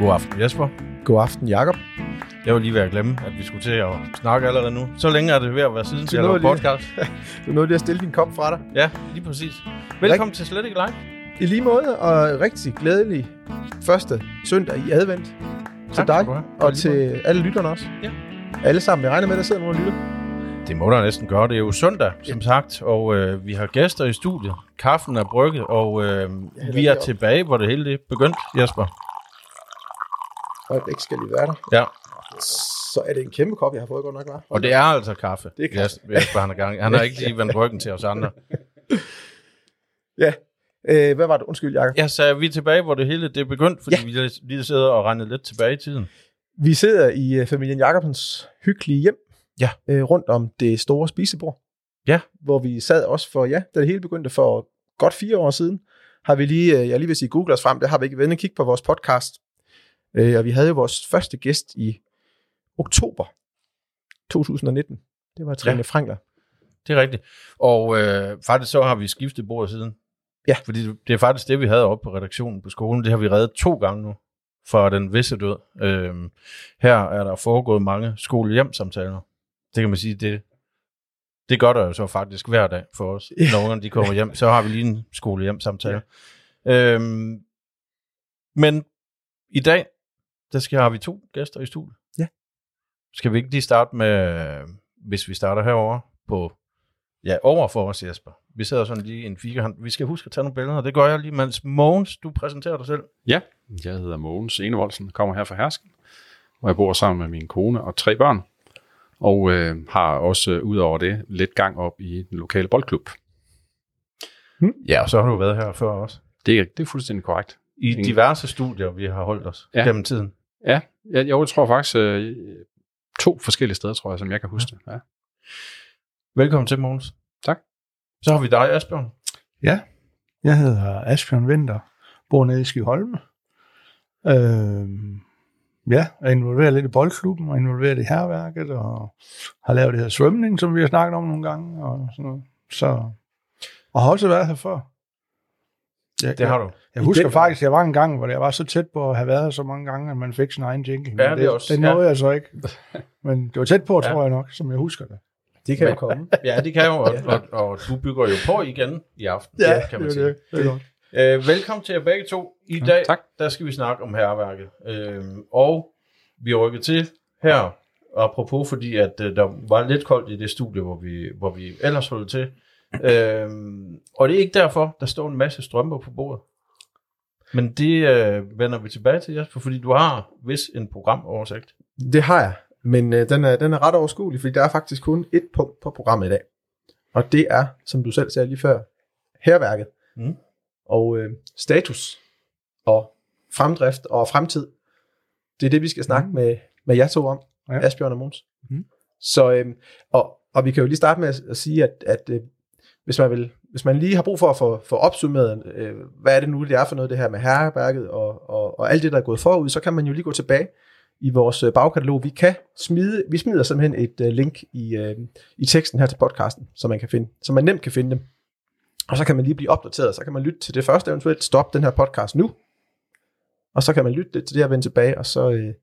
God aften, Jesper. God aften, Jakob. Jeg var lige ved at glemme, at vi skulle til at snakke allerede nu. Så længe er det ved at være siden, til lige- podcast. Du nåede lige at stille din kop fra dig. Ja, lige præcis. Velkommen til Slet ikke Live. I lige måde, og rigtig glædelig første søndag i advent. Til Tak dig, du have. Og til alle lytterne også. Ja. Alle sammen. Jeg regner med, at der sidder nogen og lytter. Det må der næsten gøre. Det er jo søndag, som sagt, og øh, vi har gæster i studiet. Kaffen er brygget, og øh, vi er tilbage, hvor det hele det begyndte, Jesper. Ikke skal lige være der. Ja, Så er det en kæmpe kop, jeg har fået godt nok, var. og det er altså kaffe. Det er kaffe. Jes- Jesper, han er gang. Han har ikke lige vendt ryggen til os andre. Ja. Øh, hvad var det? Undskyld, Jacob. Jeg sagde, vi er tilbage, hvor det hele det begyndte, fordi Ja. vi lige- sidder og regner lidt tilbage i tiden. Vi sidder i uh, familien Jacobsens hyggelige hjem. Ja. Øh, rundt om det store spisebord. Ja. Hvor vi sad også for, ja, da det hele begyndte for godt fire år siden, har vi lige, øh, jeg lige vil sige google os frem, det har vi ikke været kigge på vores podcast. Øh, og vi havde jo vores første gæst i oktober 2019. Det var Trine Ja. Frankler. Det er rigtigt. Og øh, faktisk så har vi skiftet bord siden. Ja. Fordi det er faktisk det, vi havde oppe på redaktionen på skolen. Det har vi reddet to gange nu for den visse død. Øhm, her er der foregået mange skole-hjem-samtaler. Det kan man sige, det, det gør der jo så faktisk hver dag for os. Ja. Når ungerne de kommer hjem, så har vi lige en skole-hjem-samtale. Øhm, men i dag, der skal har vi to gæster i studiet. Ja. Skal vi ikke lige starte med, hvis vi starter herover på Ja, over for os, Jesper. Vi sidder sådan lige i en firkant. Vi skal huske at tage nogle billeder. Det gør jeg lige, mens Mogens, du præsenterer dig selv. Ja, jeg hedder Mogens Enevoldsen, kommer her fra Hersken, hvor jeg bor sammen med min kone og tre børn, og øh, har også øh, ud over det lidt gang op i den lokale boldklub. Ja, og så har du været her før også. Det er, det er fuldstændig korrekt. I Ingen- diverse studier, vi har holdt os ja. Ja. gennem tiden. Ja, jeg, jeg tror faktisk øh, to forskellige steder, tror jeg, som jeg kan huske det. Ja. Velkommen til, Mogens. Tak. Så har vi dig, Asbjørn. Ja, jeg hedder Asbjørn Winter, bor nede i Skyholme. Øh, ja, er involveret lidt i boldklubben, og involveret i herværket, og har lavet det her svømning, som vi har snakket om nogle gange, og sådan noget. Så, og har også været her før. Jeg, Det har du. Jeg husker den- faktisk, at jeg var en gang, hvor jeg var så tæt på at have været her så mange gange, at man fik sin egen jingle. Ja, det er også- Det ja. nåede jeg så ikke. Men det var tæt på, Ja. tror jeg nok, som jeg husker det. Det kan Men- jo komme. Ja, det kan jo, og, og, og du bygger jo på igen i aften, kan man det, sige. det. det er godt. Øh, velkommen til jer begge to. I dag, tak. der skal vi snakke om herværket. Øh, og vi rykker til her, apropos fordi, at øh, der var lidt koldt i det studie, hvor vi, hvor vi ellers holdt til. Øh, og det er ikke derfor, der står en masse strømper på bordet. Men det øh, vender vi tilbage til, Jesper, fordi du har vis en programoversigt. Det har jeg, men øh, den, er, den er ret overskuelig, fordi der er faktisk kun et punkt på programmet i dag. Og det er, som du selv sagde lige før, herværket. Mm. Og øh, status og fremdrift og fremtid. Det er det, vi skal snakke Mm. med, med jer to om, ja. Asbjørn og Måns. Mm. Så, øh, og, og vi kan jo lige starte med at, at sige, at, at øh, hvis, man vil, hvis man lige har brug for at få, få opsummeret, øh, hvad er det nu, det er for noget, det her med herværket og, og, og alt det, der er gået forud, så kan man jo lige gå tilbage i vores øh, bagkatalog. Vi kan smide, vi smider simpelthen et øh, link i, øh, i teksten her til podcasten, så man kan finde, så man nemt kan finde dem. Og så kan man lige blive opdateret, så kan man lytte til det første, eventuelt stoppe den her podcast nu, og så kan man lytte til det her, vende tilbage, og så, øh,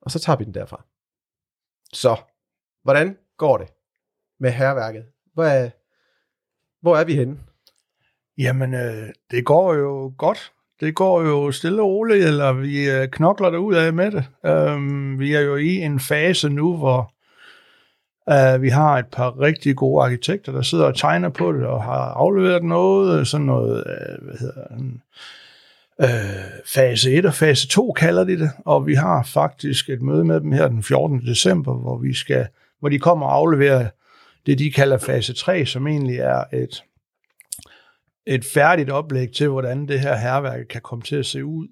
og så tager vi den derfra. Så, hvordan går det med herværket? Hvor er, hvor er vi henne? Jamen, øh, det går jo godt. Det går jo stille og roligt, eller vi øh, knokler det ud af med det. Øhm, vi er jo i en fase nu, hvor uh, vi har et par rigtig gode arkitekter, der sidder og tegner på det, og har afleveret noget, øh, sådan noget, uh, hvad hedder den, uh, fase 1 og fase 2 kalder de det, og vi har faktisk et møde med dem her den 14. december, hvor vi skal, hvor de kommer og afleverer det, de kalder fase 3, som egentlig er et et færdigt oplæg til, hvordan det her herværk kan komme til at se ud.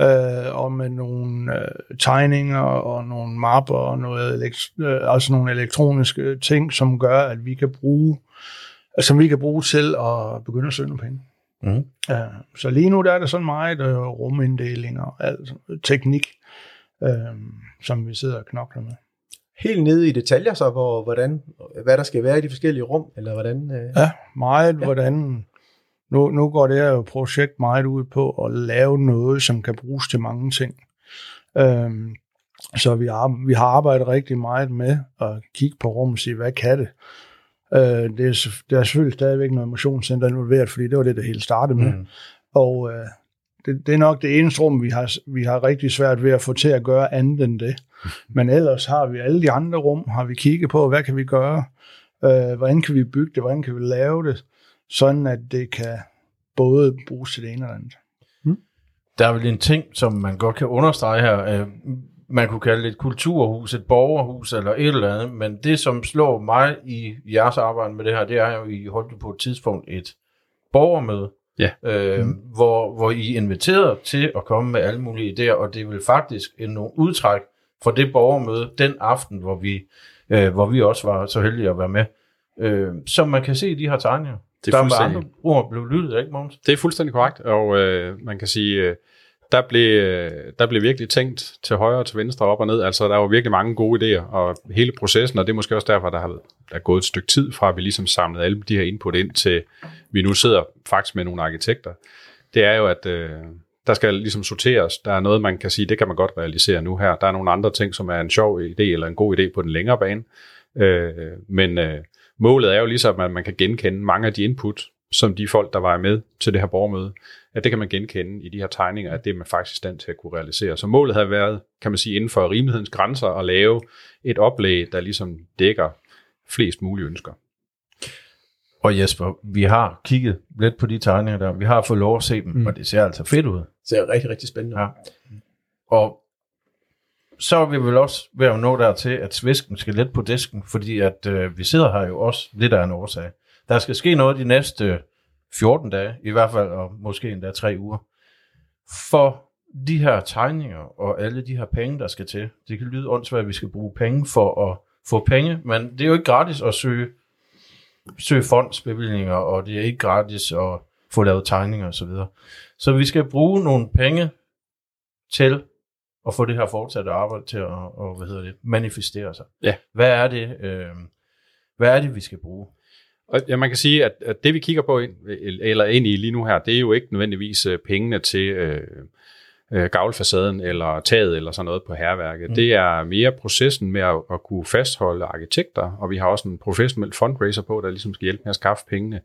Øh, og med nogle øh, tegninger og nogle mapper og noget elekt- øh, altså nogle elektroniske ting, som gør, at vi kan bruge som vi kan bruge til at begynde at søge nogle penge. Mhm. Øh, så lige nu der er det sådan meget øh, ruminddeling og alt teknik, øh, som vi sidder og knokler med. helt nede i detaljer, så hvor, hvordan, hvad der skal være i de forskellige rum, eller hvordan... Øh, Ja, meget ja. hvordan... Nu, nu går det her projekt meget ud på at lave noget, som kan bruges til mange ting. Øhm, så vi har, vi har arbejdet rigtig meget med at kigge på rummet og sige, hvad kan det? Øh, det, er, der er selvfølgelig stadigvæk noget motionscenter involveret, fordi det var det, der hele startede med. Mm. Og øh, det, det er nok det eneste rum, vi har, vi har rigtig svært ved at få til at gøre andet end det. Men ellers har vi alle de andre rum, har vi kigget på, hvad kan vi gøre? Øh, hvordan kan vi bygge det? Hvordan kan vi lave det? Sådan at det kan både bruges til det ene det andet. Der er vel en ting, som man godt kan understrege her. Øh, man kunne kalde det et kulturhus, et borgerhus eller et eller andet, men det, som slår mig i jeres arbejde med det her, det er jo, I holdt på et tidspunkt et borgermøde, Ja. øh, mm. hvor, hvor I er inviteret til at komme med alle mulige idéer, og det er vel faktisk en nogle udtræk fra det borgermøde den aften, hvor vi, øh, hvor vi også var så heldige at være med. Øh, som man kan se i de her tegninger. Det er der er med andre ord blevet lyttet, ikke Mogens? Det er fuldstændig korrekt, og øh, man kan sige, øh, der, blev, øh, der blev virkelig tænkt til højre og til venstre, op og ned. Altså, der var virkelig mange gode idéer, og hele processen, og det er måske også derfor, der har der er gået et stykke tid fra, at vi ligesom samlede alle de her input ind til, vi nu sidder faktisk med nogle arkitekter. Det er jo, at øh, der skal ligesom sorteres. Der er noget, man kan sige, det kan man godt realisere nu her. Der er nogle andre ting, som er en sjov idé eller en god idé på den længere bane. Øh, men øh, målet er jo ligesom, at man kan genkende mange af de input, som de folk, der var med til det her borgermøde, at det kan man genkende i de her tegninger, at det er man faktisk i stand til at kunne realisere. Så målet har været, kan man sige, inden for rimelighedens grænser, at lave et oplæg, der ligesom dækker flest mulige ønsker. Og Jesper, vi har kigget lidt på de tegninger der. Vi har fået lov at se dem, Mm. mm. og det ser altså fedt ud. det ser rigtig, rigtig spændende ud. Ja. Og så er vi vel også ved at nå dertil, at svisken skal lidt på disken, fordi at øh, vi sidder her jo også lidt af en årsag. Der skal ske noget de næste øh, 14 dage, i hvert fald, og måske endda tre uger. For de her tegninger og alle de her penge, der skal til, det kan lyde åndssvagt, at vi skal bruge penge for at få penge, men det er jo ikke gratis at søge, søge fondsbevillinger, og det er ikke gratis at få lavet tegninger osv. Så, så vi skal bruge nogle penge til at få det her fortsatte arbejde til at og, hvad hedder det, manifestere sig. Ja. Hvad er det, øh, hvad er det, vi skal bruge? Og ja, man kan sige, at, at det vi kigger på, ind, eller ind i lige nu her, det er jo ikke nødvendigvis øh, pengene til øh, øh, gavlfacaden eller taget eller sådan noget på herværket. Mm. Det er mere processen med at, at kunne fastholde arkitekter, og vi har også en professionel fundraiser på, der ligesom skal hjælpe med at skaffe pengene.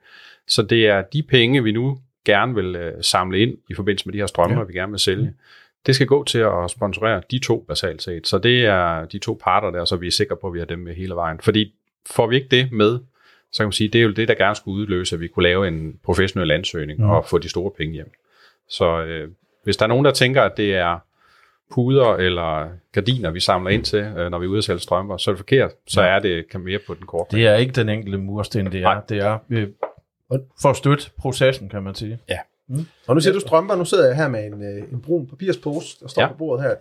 Så det er de penge, vi nu gerne vil øh, samle ind i forbindelse med de her strømmer, ja. vi gerne vil sælge. Mm. Det skal gå til at sponsorere de to basalt set. Så det er de to parter der, så vi er sikre på, at vi har dem med hele vejen. Fordi får vi ikke det med, så kan man sige, det er jo det, der gerne skulle udløse, at vi kunne lave en professionel ansøgning mm. og få de store penge hjem. Så øh, hvis der er nogen, der tænker, at det er puder eller gardiner, vi samler ind til, øh, når vi er ude at sælge strømper, så er det forkert. Så Ja. er det kan mere på den korte. Det er ikke den enkelte mursten, det er. Nej. Det er øh, for at støtte processen, kan man sige. Og nu ser du strømper, nu sidder jeg her med en, øh, en brun papirspose, der står. Ja. på bordet her.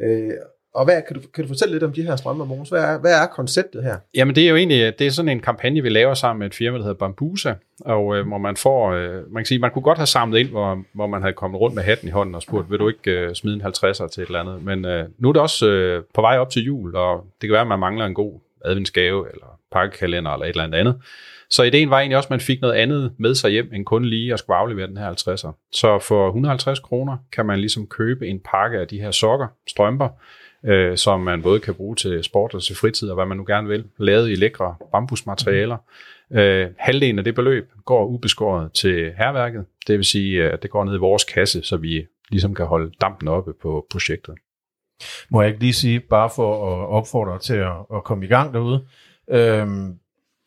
Øh, og hvad, kan, du, kan du fortælle lidt om de her strømper, Mogens? Hvad er, hvad er konceptet her? Jamen det er jo egentlig det er sådan en kampagne, vi laver sammen med et firma, der hedder Bambusa, og øh, hvor man får, øh, man kan sige, man kunne godt have samlet ind, hvor, hvor man havde kommet rundt med hatten i hånden og spurgt, vil du ikke øh, smide en 50'er til et eller andet? Men øh, nu er det også øh, på vej op til jul, og det kan være, at man mangler en god adventsgave, eller pakkekalender, eller et eller andet andet. Så ideen var egentlig også, at man fik noget andet med sig hjem, end kun lige at skulle aflevere den her 50'er. Så for 150 kroner kan man ligesom købe en pakke af de her sokker, strømper, øh, som man både kan bruge til sport og til fritid, og hvad man nu gerne vil, lavet i lækre bambusmaterialer. Øh, halvdelen af det beløb går ubeskåret til herværket, det vil sige, at det går ned i vores kasse, så vi ligesom kan holde dampen oppe på projektet. Må jeg ikke lige sige, bare for at opfordre dig til at, at komme i gang derude. Øhm,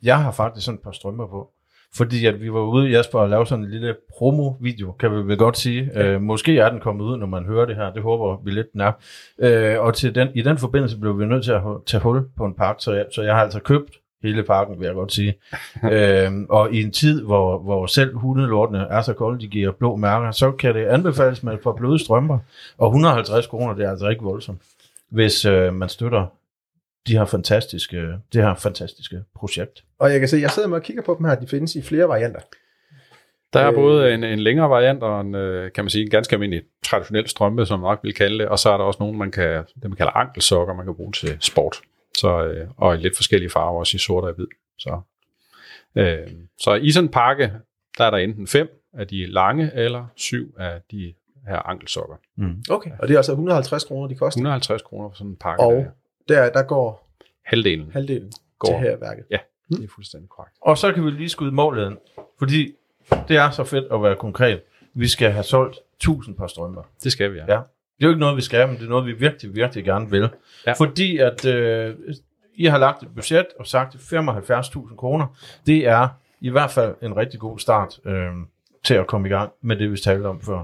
jeg har faktisk sådan et par strømper på. Fordi at vi var ude, Jasper, og lave sådan en lille promo-video, kan vi vel godt sige. Ja. Øh, måske er den kommet ud, når man hører det her. Det håber vi lidt, den er. Øh, og til den, i den forbindelse blev vi nødt til at tage hul på en pakke, så jeg, så jeg har altså købt hele pakken, vil jeg godt sige. øhm, og i en tid, hvor, hvor selv hundelortene er så kolde, de giver blå mærker, så kan det anbefales med et par bløde strømper. Og 150 kroner, det er altså ikke voldsomt, hvis øh, man støtter de her fantastiske, det her fantastiske projekt. Og jeg kan se, jeg sidder med og kigger på dem her, de findes i flere varianter. Der er Øh. både en, en længere variant og en, øh, kan man sige, en ganske almindelig traditionel strømpe, som man nok vil kalde det, og så er der også nogle, man kan, det man kalder ankelsokker, man kan bruge til sport. Så, øh, og i lidt forskellige farver, også i sort og hvid. Så, øh, så i sådan en pakke, der er der enten fem af de lange, eller syv af de her ankelsokker. Mm. Okay. Og det er altså 150 kroner, de koster. 150 kroner for sådan en pakke. Og der. der, går halvdelen halvdelen går. til her værket. Ja, det er fuldstændig korrekt. Og så kan vi lige skyde målet ind, fordi det er så fedt at være konkret. Vi skal have solgt 1000 par strømper. Det skal vi, ja. Ja. Det er jo ikke noget, vi skal, men det er noget, vi virkelig, virkelig gerne vil. Ja. Fordi at øh, I har lagt et budget og sagt 75.000 kroner. Det er i hvert fald en rigtig god start øh, til at komme i gang med det, vi talte om før.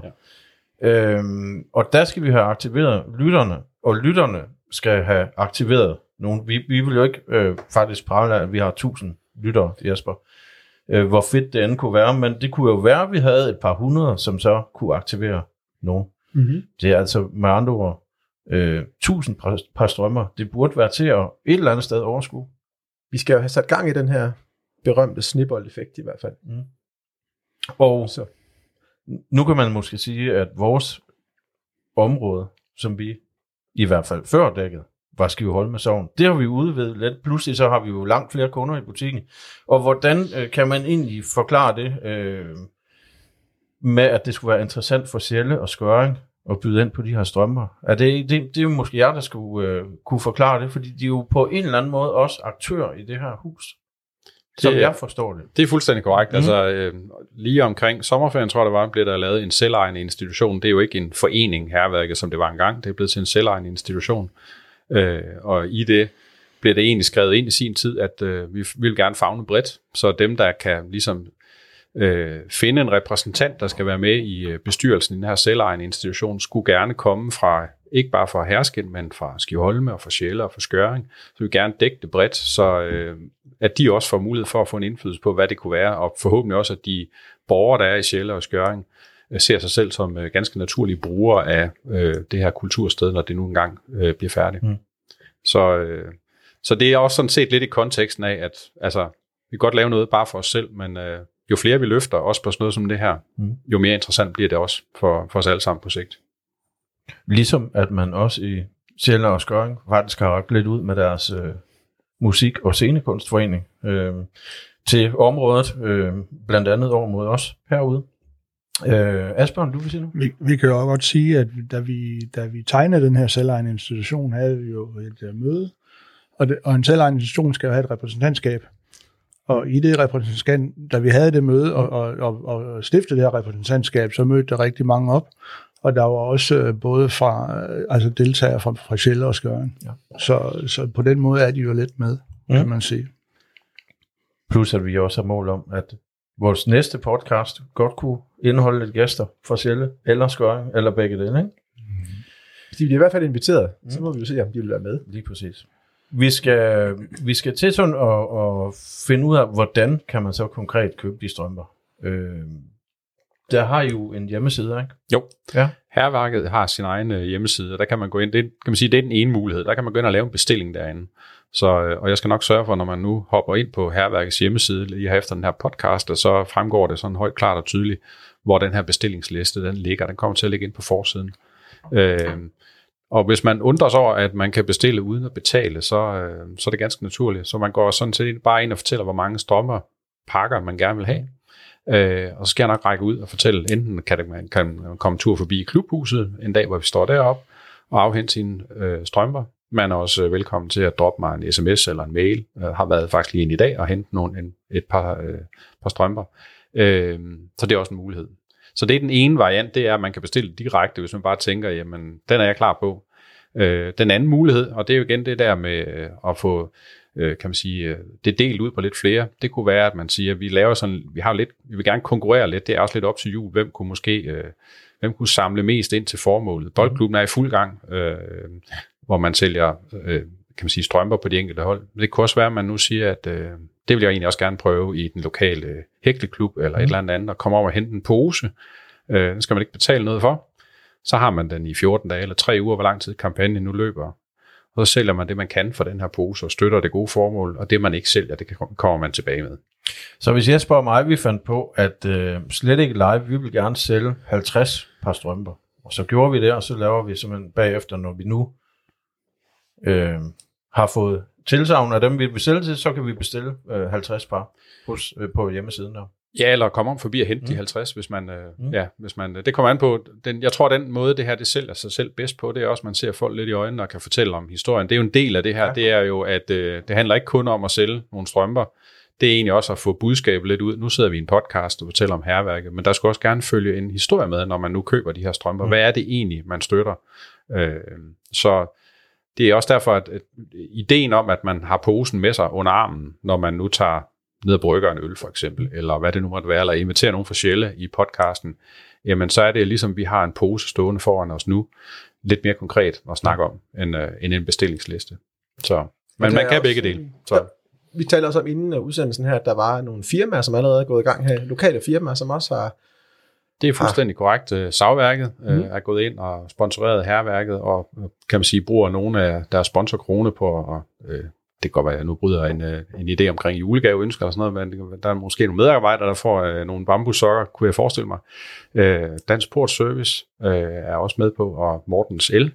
Ja. Øhm, og der skal vi have aktiveret lytterne, og lytterne skal have aktiveret nogen. Vi, vi vil jo ikke øh, faktisk prale af, at vi har 1000 lyttere, Jesper. Øh, hvor fedt det end kunne være, men det kunne jo være, at vi havde et par hundrede, som så kunne aktivere nogen. Mm-hmm. Det er altså med andre ord øh, 1000 par, par strømmer. Det burde være til at et eller andet sted overskue. Vi skal jo have sat gang i den her berømte snibbold-effekt i hvert fald. Mm. Og Så. nu kan man måske sige, at vores område, som vi i hvert fald før dækket, var Skive med Sogn. Det har vi udvidet lidt. Pludselig så har vi jo langt flere kunder i butikken. Og hvordan øh, kan man egentlig forklare det øh, med, at det skulle være interessant for Sjælle og Skøring at byde ind på de her strømper? Er det, det, det er jo måske jer, der skulle øh, kunne forklare det, fordi de er jo på en eller anden måde også aktører i det her hus. Som Det- jeg forstår det. Det er fuldstændig korrekt. Mm. Altså, øh, lige omkring sommerferien, tror jeg det var, blev der lavet en selvejende institution. Det er jo ikke en forening herværket, som det var engang. Det er blevet til en selvejende institution. Øh, og i det blev det egentlig skrevet ind i sin tid, at øh, vi vil gerne fagne bredt, så dem, der kan ligesom øh, finde en repræsentant, der skal være med i øh, bestyrelsen i den her selvejende institution, skulle gerne komme fra, ikke bare fra Hersken, men fra Skiholme og fra Sjæle og fra Skøring. Så vi vil gerne dække det bredt, så øh, at de også får mulighed for at få en indflydelse på, hvad det kunne være, og forhåbentlig også, at de borgere, der er i Sjæle og Skøring, øh, ser sig selv som øh, ganske naturlige brugere af øh, det her kultursted, når det nu engang øh, bliver færdigt. Mm. Så, øh, så det er også sådan set lidt i konteksten af, at altså, vi kan godt lave noget bare for os selv, men øh, jo flere vi løfter, også på sådan noget som det her, Mm. jo mere interessant bliver det også for, for os alle sammen på sigt. Ligesom at man også i Sjælland og Skøring faktisk har rakt lidt ud med deres øh, musik- og scenekunstforening øh, til området, øh, blandt andet over mod os herude. Øh, Asbjørn, du vil sige nu? Vi, vi kan jo også godt sige, at da vi, da vi tegnede den her selvejende institution, havde vi jo et uh, møde, og, det, og en selvejende institution skal jo have et repræsentantskab. Og i det repræsentantskab, da vi havde det møde og, og, og, og stiftede det her repræsentantskab, så mødte der rigtig mange op. Og der var også øh, både fra, øh, altså deltagere fra, fra Sjælle og Skøren. Ja. Så, så på den måde er de jo lidt med, mm. kan Mm. man sige. Plus at vi også har mål om, at vores næste podcast godt kunne indeholde lidt gæster fra Sjælle eller Skøring, eller begge dele, ikke? De bliver i hvert fald inviteret. Mm. Så må vi jo se, om de vil være med. Lige præcis. Vi skal, vi skal til sådan at, at finde ud af, hvordan kan man så konkret købe de strømper. Øh, der har jo en hjemmeside, ikke? Jo. Ja. Herværket har sin egen øh, hjemmeside, og der kan man gå ind, det, kan man sige, det er den ene mulighed, der kan man gå ind og lave en bestilling derinde. Så, øh, og jeg skal nok sørge for, når man nu hopper ind på Herværkets hjemmeside, lige efter den her podcast, og så fremgår det sådan højt, klart og tydeligt, hvor den her bestillingsliste den ligger. Den kommer til at ligge ind på forsiden. Øh, og hvis man undrer sig over, at man kan bestille uden at betale, så, øh, så er det ganske naturligt. Så man går sådan set bare ind og fortæller, hvor mange strømmer pakker man gerne vil have. Øh, og så skal jeg nok række ud og fortælle, enten kan, det, man, kan komme tur forbi klubhuset en dag, hvor vi står deroppe og afhente sine øh, strømper. Man er også øh, velkommen til at droppe mig en sms eller en mail. Jeg har været faktisk lige ind i dag og hente nogle, en, et par, øh, par strømper. Øh, så det er også en mulighed. Så det er den ene variant, det er, at man kan bestille direkte, hvis man bare tænker, jamen, den er jeg klar på. Øh, den anden mulighed, og det er jo igen det der med øh, at få øh, kan man sige, øh, det delt ud på lidt flere. Det kunne være, at man siger, at vi laver sådan, vi har lidt, vi vil gerne konkurrere lidt, det er også lidt op til jul, hvem kunne måske, øh, hvem kunne samle mest ind til formålet. Boldklubben er i fuld gang, øh, hvor man sælger, øh, kan man sige, strømper på de enkelte hold. Men det kunne også være, at man nu siger, at øh, det vil jeg egentlig også gerne prøve i den lokale øh, hækleklub eller et eller andet andet, og komme over og hente en pose. Øh, den skal man ikke betale noget for. Så har man den i 14 dage eller 3 uger, hvor lang tid kampagnen nu løber. Og så sælger man det, man kan for den her pose, og støtter det gode formål, og det, man ikke sælger, det kommer man tilbage med. Så hvis jeg spørger mig, vi fandt på, at øh, slet ikke live, vi vil gerne sælge 50 par strømper. Og så gjorde vi det, og så laver vi simpelthen bagefter, når vi nu øh, har fået tilsavn af dem, vi vil sælge til, så kan vi bestille øh, 50 par hos, øh, på hjemmesiden der. Ja, eller komme om forbi og hente mm. de 50, hvis man, øh, mm. ja, hvis man, det kommer an på, den, jeg tror, den måde, det her det sælger sig selv bedst på, det er også, at man ser folk lidt i øjnene og kan fortælle om historien. Det er jo en del af det her, ja. det er jo, at øh, det handler ikke kun om at sælge nogle strømper, det er egentlig også at få budskabet lidt ud. Nu sidder vi i en podcast og fortæller om herværket, men der skal også gerne følge en historie med, når man nu køber de her strømper. Mm. Hvad er det egentlig, man støtter? Øh, så det er også derfor, at, at ideen om, at man har posen med sig under armen, når man nu tager ned og brygger en øl for eksempel, eller hvad det nu måtte være, eller inviterer nogen fra Sjælle i podcasten, jamen så er det ligesom, vi har en pose stående foran os nu, lidt mere konkret at snakke om, end, uh, end en bestillingsliste. Så, men man kan begge dele. Så. Vi talte også om inden udsendelsen her, at der var nogle firmaer, som allerede er gået i gang her, lokale firmaer, som også har det er fuldstændig ah. korrekt. Øh, Savværket mm. øh, er gået ind og sponsoreret herværket, og kan man sige, bruger nogle af deres sponsorkrone på at øh, det kan godt være, at jeg nu bryder en, øh, en idé omkring julegave ønsker og sådan noget, men der er måske nogle medarbejdere, der får øh, nogle bambussokker, kunne jeg forestille mig. Øh, Dansk Port Service øh, er også med på, og Mortens El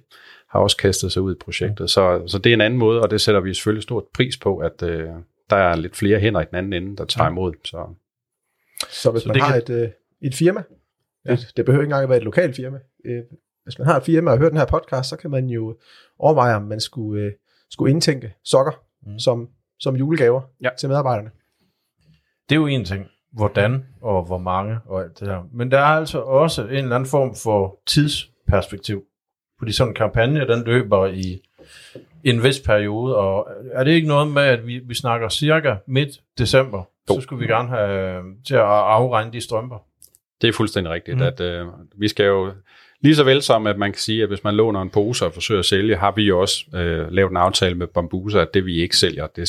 har også kastet sig ud i projektet. Så, så det er en anden måde, og det sætter vi selvfølgelig stort pris på, at øh, der er lidt flere hænder i den anden ende, der tager imod. Så, så hvis så man har kan... et, øh, et firma, ja. det, det behøver ikke engang at være et lokalt firma, øh, hvis man har et firma og hører den her podcast, så kan man jo overveje, om man skulle, øh, skulle indtænke sokker mm. som, som julegaver ja. til medarbejderne. Det er jo en ting, hvordan og hvor mange og alt det her. Men der er altså også en eller anden form for tidsperspektiv. Fordi sådan en kampagne, den løber i en vis periode, og er det ikke noget med, at vi, vi snakker cirka midt december, jo. så skulle vi gerne have til at afregne de strømper. Det er fuldstændig rigtigt, mm. at øh, vi skal jo Lige så vel som, at man kan sige, at hvis man låner en pose og forsøger at sælge, har vi jo også øh, lavet en aftale med Bambusa, at det vi ikke sælger, det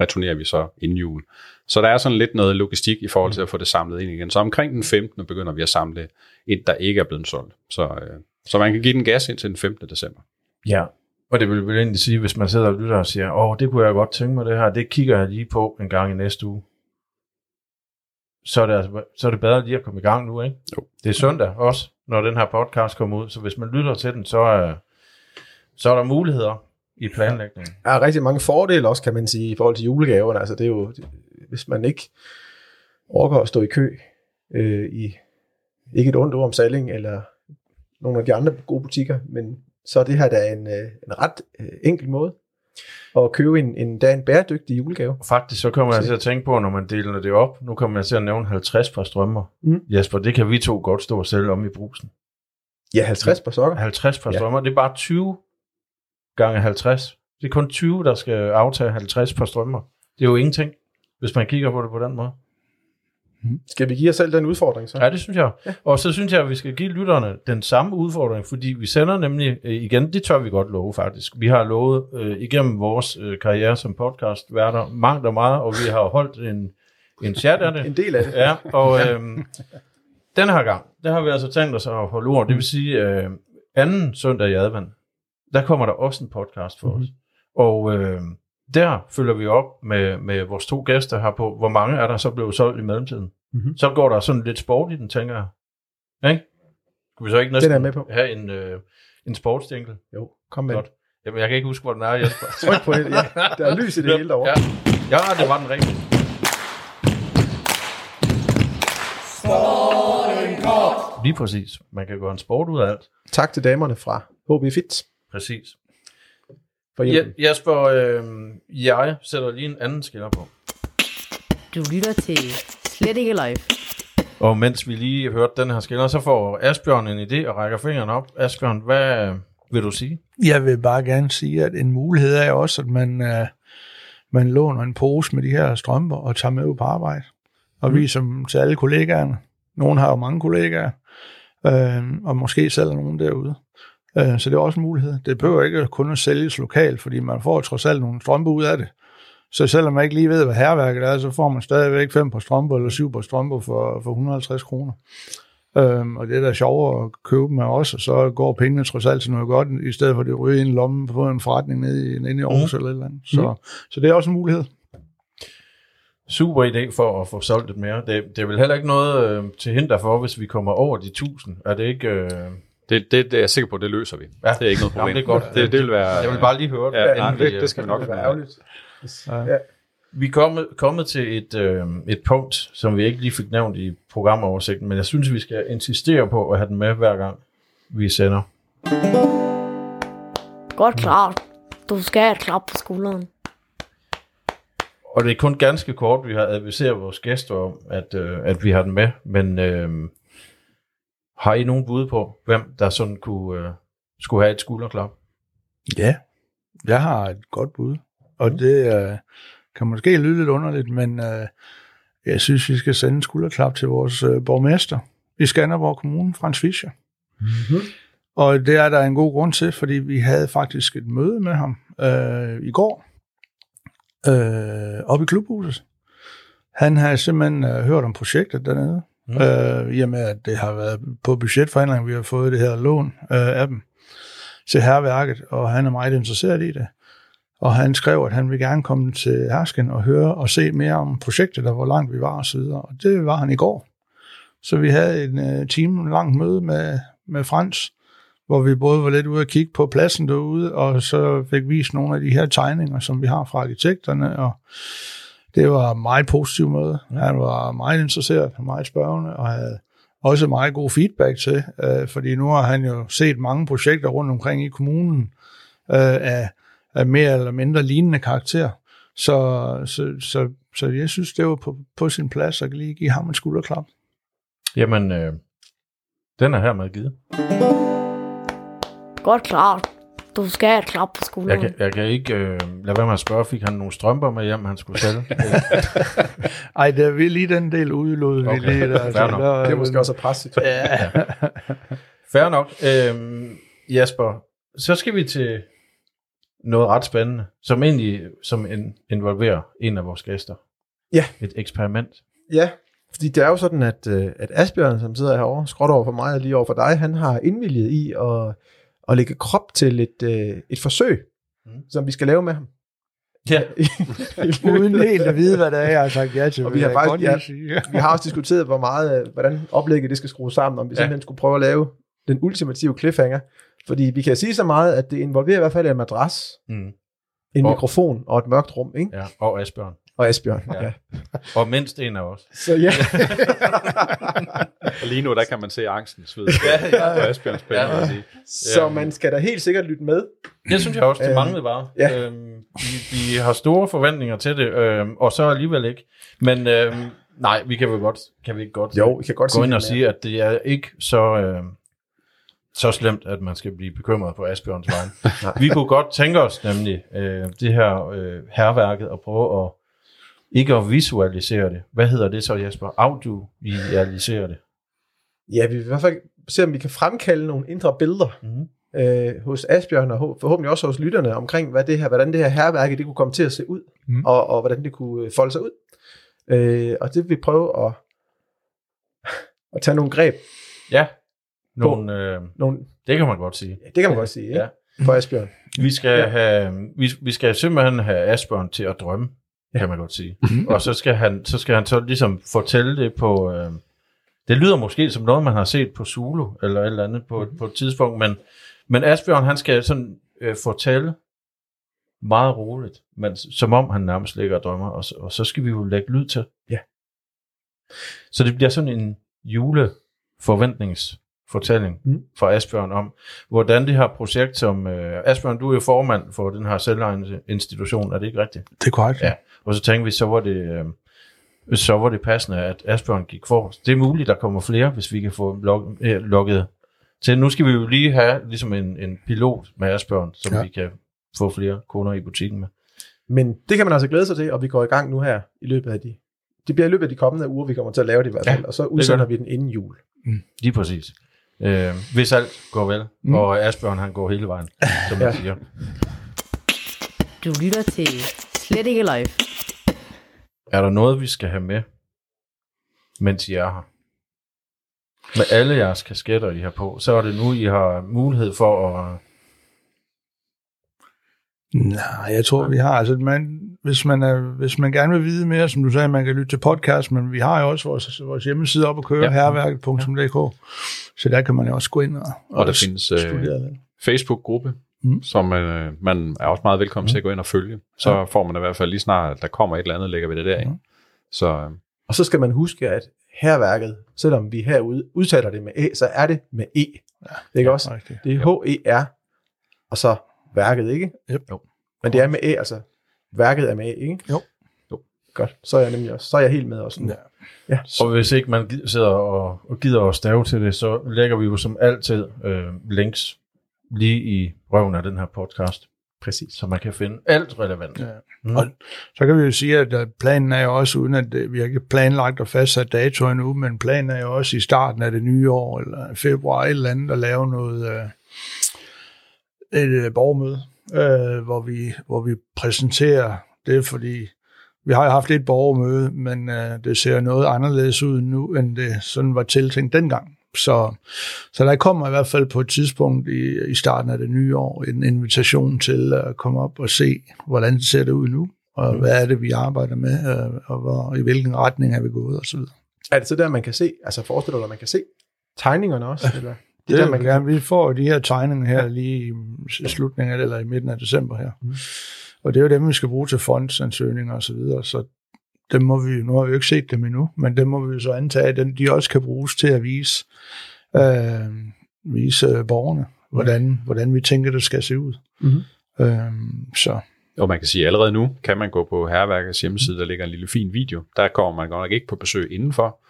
returnerer vi så inden jul. Så der er sådan lidt noget logistik i forhold til at få det samlet ind igen. Så omkring den 15. begynder vi at samle ind, der ikke er blevet solgt. Så, øh, så man kan give den gas ind til den 15. december. Ja, og det vil vel egentlig sige, hvis man sidder og lytter og siger, åh, det kunne jeg godt tænke mig det her, det kigger jeg lige på en gang i næste uge. Så er det, altså, så er det bedre lige at komme i gang nu, ikke? Jo. Det er søndag også når den her podcast kommer ud. Så hvis man lytter til den, så er, så er der muligheder i planlægningen. Der er rigtig mange fordele også, kan man sige, i forhold til julegaverne. Altså det er jo, hvis man ikke overgår at stå i kø øh, i ikke et ondt ord om Salling eller nogle af de andre gode butikker, men så er det her da en, øh, en ret øh, enkel måde at købe en, en, da en bæredygtig julegave. Faktisk så kommer jeg til at tænke på, når man deler det op, nu kommer jeg til at nævne 50 par strømmer. Mm. Jasper, det kan vi to godt stå og sælge om i brusen. Ja, 50 par sokker. 50 par ja. strømmer, det er bare 20 gange 50. Det er kun 20, der skal aftage 50 par strømmer. Det er jo ingenting, hvis man kigger på det på den måde. Mm. Skal vi give os selv den udfordring så? Ja, det synes jeg. Ja. Og så synes jeg, at vi skal give lytterne den samme udfordring, fordi vi sender nemlig, øh, igen, det tør vi godt love faktisk. Vi har lovet øh, igennem vores øh, karriere som podcast værter mangt og meget, og vi har holdt en, en chat af det. En del af det. Ja, og øh, den her gang, der har vi altså tænkt os at holde ord. Det vil sige, øh, anden søndag i advent, der kommer der også en podcast for mm-hmm. os. Og øh, der følger vi op med, med vores to gæster her på, hvor mange er der så blevet solgt i mellemtiden. Mm-hmm. Så går der sådan lidt sport i den, tænker jeg. Ikke? Skal vi så ikke næsten med på. have en, øh, en sportsdinkel? Jo, kom med. Godt. Jamen, jeg kan ikke huske, hvor den er, Jesper. Tryk på det, ja. Der er lys i det ja, hele derovre. Ja. ja, det var den rigtige. Lige præcis. Man kan gøre en sport ud af alt. Tak til damerne fra HB Fit. Præcis for. Ja, Jesper, øh, jeg sætter lige en anden skiller på. Du lytter til Slet ikke live. Og mens vi lige hørte den her skiller, så får Asbjørn en idé og rækker fingeren op. Asbjørn, hvad vil du sige? Jeg vil bare gerne sige, at en mulighed er også, at man, øh, man låner en pose med de her strømper og tager med ud på arbejde. Og mm. viser dem til alle kollegaerne. Nogle har jo mange kollegaer, øh, og måske selv er nogen derude. Øh, så det er også en mulighed. Det behøver ikke kun at sælges lokalt, fordi man får trods alt nogle strømper ud af det. Så selvom man ikke lige ved, hvad herværket er, så får man stadigvæk fem på strømper eller syv på strømper for, for 150 kroner. Øhm, og det er da sjovere at købe dem af os, og så går pengene trods alt til noget godt, i stedet for at det ryger i en lomme på en forretning nede i, nede i Aarhus mm. eller et eller andet. Så, mm. så det er også en mulighed. Super idé for at få solgt lidt mere. Det, det er vel heller ikke noget øh, til hinder for, hvis vi kommer over de 1000. Er det ikke... Øh det, det, det er jeg sikker på, det løser vi. Ja. Det er ikke noget problem. Jamen, det er godt. Det, det vil være... Jeg vil bare lige høre det. Ja, ja, det, det, skal vi nok være Ja. Vi er kommet, kommet til et, øh, et punkt, som vi ikke lige fik nævnt i programoversigten, men jeg synes, vi skal insistere på at have den med hver gang, vi sender. Godt klart. Du skal have et klap på skulderen. Og det er kun ganske kort, vi har adviseret vores gæster om, at, øh, at vi har den med, men øh, har I nogen bud på, hvem der sådan kunne, øh, skulle have et skulderklap? Ja, jeg har et godt bud. Og det øh, kan måske lyde lidt underligt, men øh, jeg synes, vi skal sende en skulderklap til vores øh, borgmester i Skanderborg Kommune, Frans Fischer. Mm-hmm. Og det er der en god grund til, fordi vi havde faktisk et møde med ham øh, i går øh, oppe i klubhuset. Han har simpelthen øh, hørt om projektet dernede, mm. øh, i og med, at det har været på budgetforhandling, vi har fået det her lån øh, af dem til herværket, og han er meget interesseret i det. Og han skrev, at han vil gerne komme til Hersken og høre og se mere om projektet, og hvor langt vi var og så videre. Og det var han i går. Så vi havde en uh, time langt møde med, med Frans, hvor vi både var lidt ude at kigge på pladsen derude, og så fik vist nogle af de her tegninger, som vi har fra arkitekterne, og det var et meget positivt møde. Han var meget interesseret, meget spørgende, og havde også meget god feedback til, øh, fordi nu har han jo set mange projekter rundt omkring i kommunen øh, af, af mere eller mindre lignende karakter. Så, så, så, så jeg synes, det var på, på sin plads at lige give ham en skulderklap. Jamen, øh, den er hermed givet. Godt klart. Du skal have et klap på skulderen. Jeg kan, jeg kan ikke øh, lade være med at spørge, fik han nogle strømper med hjem, han skulle sælge? Ej, det er vi lige den del udelod. Okay, vi lige der, fair nok. der, Det er måske også at presse. Ja. Fair nok. Øhm, Jasper, så skal vi til noget ret spændende, som egentlig som in, involverer en af vores gæster. Ja. Et eksperiment. Ja, fordi det er jo sådan, at, øh, at Asbjørn, som sidder herovre, skråt over for mig og lige over for dig, han har indvilliget i at, at lægge krop til et, øh, et forsøg, Mm. som vi skal lave med ham. Ja. Uden helt at vide, hvad det er, jeg har sagt ja til. Og vi har faktisk- ja. sige. Vi har også diskuteret, hvor meget, øh, hvordan oplægget det skal skrues sammen, om vi Ja. simpelthen skulle prøve at lave den ultimative cliffhanger. Fordi vi kan sige så meget, at det involverer i hvert fald en madras, Mm. en Og- mikrofon og et mørkt rum, ikke? ja. Og Asbjørn. Og Asbjørn. Ja. Ja. Og mindst en af os. Så ja, Og lige nu, der kan man se angsten sved Ja, ja. på Asbjørns pæne, Ja. ja. så man skal da helt sikkert lytte med. Det synes jeg også, det Øhm, manglede bare. ja. Øhm, vi, vi har store forventninger til det, øhm, og så alligevel ikke. Men øhm, nej, vi kan vel godt, kan vi ikke godt Jo, I kan godt gå ind og sige, at det er ikke så, øhm, så slemt, at man skal blive bekymret på Asbjørns vegne. vi kunne godt tænke os nemlig øh, det her øh, herværket og prøve at ikke at visualisere det. Hvad hedder det så, Jesper? Audiovisualisere det. Ja, vi vil i hvert fald se, om vi kan fremkalde nogle indre billeder Mm. øh, hos Asbjørn og forhåbentlig også hos lytterne omkring, hvad det her, hvordan det her herværke det kunne komme til at se ud, Mm. mm. og, og hvordan det kunne øh, folde sig ud. Øh, og det vil vi prøve at, at tage nogle greb. Ja, nogle, øh, Nogle, det kan man godt sige. ja, det kan man godt sige, Ja. ja. på Asbjørn. Vi skal, ja. have, vi, vi skal simpelthen have Asbjørn til at drømme, ja. kan man godt sige. og så skal, han, så skal han så ligesom fortælle det på... Øh, det lyder måske som noget, man har set på Zulu, eller et eller andet på, mm. på et tidspunkt, men, men Asbjørn, han skal sådan øh, fortælle meget roligt, men som om han nærmest ligger og drømmer, og, så- og så skal vi jo lægge lyd til. Ja. Så det bliver sådan en juleforventningsfortælling Mm. fra Asbjørn om, hvordan det her projekt, som øh, Asbjørn, du er jo formand for den her selvejende institution, er det ikke rigtigt? Det er korrekt. Ja. Og så tænkte vi, så var det, øh, så var det passende, at Asbjørn gik forrest. Det er muligt, der kommer flere, hvis vi kan få log, øh, lukket til. Nu skal vi jo lige have ligesom en, en pilot med Asbjørn, som ja. Ja. vi kan få flere kunder i butikken med. Men det kan man altså glæde sig til, og vi går i gang nu her i løbet af de... Det bliver i løbet af de kommende uger, vi kommer til at lave det i hvert Ja, fald, og så udsender vi den inden jul. Lige præcis. Øh, hvis alt går vel, mm. Og Asbjørn han går hele vejen, som man Ja. siger. Du lytter til Slet ikke live. Er der noget, vi skal have med, mens I er her? Med alle jeres kasketter, I har på, så er det nu, I har mulighed for at... Nej, jeg tror, vi har. Altså, man, hvis, man er, hvis man gerne vil vide mere, som du sagde, man kan lytte til podcast, men vi har jo også vores, vores hjemmeside op at køre, Ja. ja. herværket.dk, så der kan man jo også gå ind og, Og der findes øh, studere det. Facebook-gruppe, Mm. som øh, man er også meget velkommen mm. til at gå ind og følge. Så ja. får man i hvert fald lige snart, at der kommer et eller andet, lægger vi det der ind. Mm. Så øh, Og så skal man huske, at herværket, selvom vi herude udtaler det med E, så er det med E. Ja, ikke også? Rigtigt. Det er H-E-R, og så værket, ikke? Yep. Jo. Men det er med E, altså værket er med ikke? Jo. Jo. Godt, så er jeg nemlig også, så er jeg helt med også nu. Ja. ja. Og hvis ikke man gid- sidder og, og gider at stave til det, så lægger vi jo som altid øh, links lige i røven af den her podcast, Præcis. så man kan finde alt relevant. Ja. Mm. Og så kan vi jo sige, at øh, planen er jo også, uden at øh, vi har ikke planlagt og fastsat dato endnu, men planen er jo også i starten af det nye år, eller februar, et eller andet, at lave noget, øh, et øh, borgermøde, øh, hvor, vi, hvor vi præsenterer det, fordi vi har jo haft et borgermøde, men øh, det ser noget anderledes ud nu, end det sådan var tiltænkt dengang. Så, så der kommer i hvert fald på et tidspunkt i, i starten af det nye år en invitation til at komme op og se, hvordan det ser det ud nu, og mm. hvad er det, vi arbejder med, øh, og hvor, i hvilken retning er vi gået, osv. Er det så der, man kan se, altså forestiller du dig, at man kan se tegningerne også? Eller? Det er der, man gerne. Vi får de her tegninger her lige i slutningen af, eller i midten af december her. Mm. Og det er jo dem, vi skal bruge til fondsansøgninger og så videre, så dem må vi, nu har vi jo ikke set dem endnu, men dem må vi jo så antage, at de også kan bruges til at vise, øh, vise borgerne, hvordan, hvordan vi tænker, det skal se ud. Mhm. Øh, så Og man kan sige, at allerede nu kan man gå på Herværkets hjemmeside, der ligger en lille fin video. Der kommer man godt nok ikke på besøg indenfor,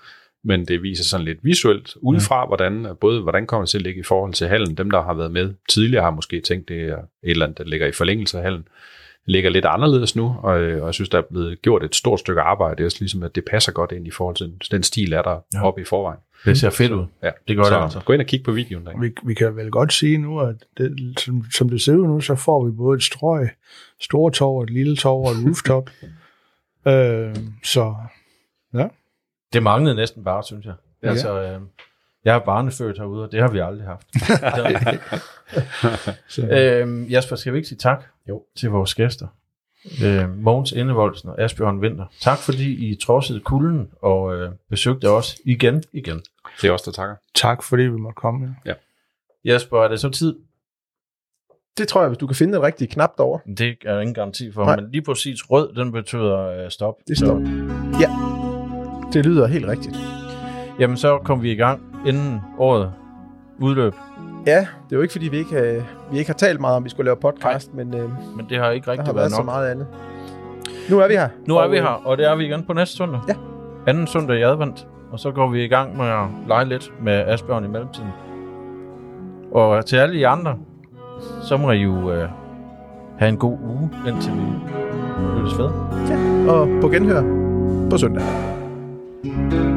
men det viser sådan lidt visuelt udefra, hvordan, både hvordan kommer det til at ligge i forhold til hallen. Dem, der har været med tidligere, har måske tænkt, det er et eller andet, der ligger i forlængelse af hallen. Det ligger lidt anderledes nu, og, øh, og jeg synes, der er blevet gjort et stort stykke arbejde. Det er også ligesom, at det passer godt ind i forhold til den stil, er der Ja. ja. oppe i forvejen. Det ser fedt ud. Ja. Det gør så det altså. gå ind og kig på videoen. Der. vi, vi kan vel godt sige nu, at det, som, som det ser ud nu, så får vi både et strøg, store tog, et lille tog og et rooftop. øh, så Det manglede næsten bare, synes jeg. Ja. Ja. Altså, øh, jeg er barnefødt herude, og det har vi aldrig haft. øhm, Jasper, skal vi ikke sige tak jo. til vores gæster? Øh, Mogens Indevoldsen og Asbjørn Vinter. Tak fordi I trodsede kulden og øh, besøgte os igen igen. Det er også der takker. tak fordi vi måtte komme. Ja. Jasper, er det så tid? Det tror jeg, hvis du kan finde den rigtige knap derovre. Det er der ingen garanti for, Nej. men lige præcis rød, den betyder øh, stop. Det står. Ja, det lyder helt rigtigt. Jamen, så kom vi i gang inden året udløb, Ja, det er jo ikke, fordi vi ikke, øh, vi ikke har talt meget om, at vi skulle lave podcast, men øh, men det har ikke der rigtig har været været så nok. meget andet. Nu er vi her. Nu er Og, vi øh, her, og det er vi igen på næste søndag. Ja. Anden søndag i advent. Og så går vi i gang med at lege lidt med Asbjørn i mellemtiden. Og til alle I andre, så må I jo øh, have en god uge, indtil vi lyttes ved. Og på genhør på søndag. Thank you.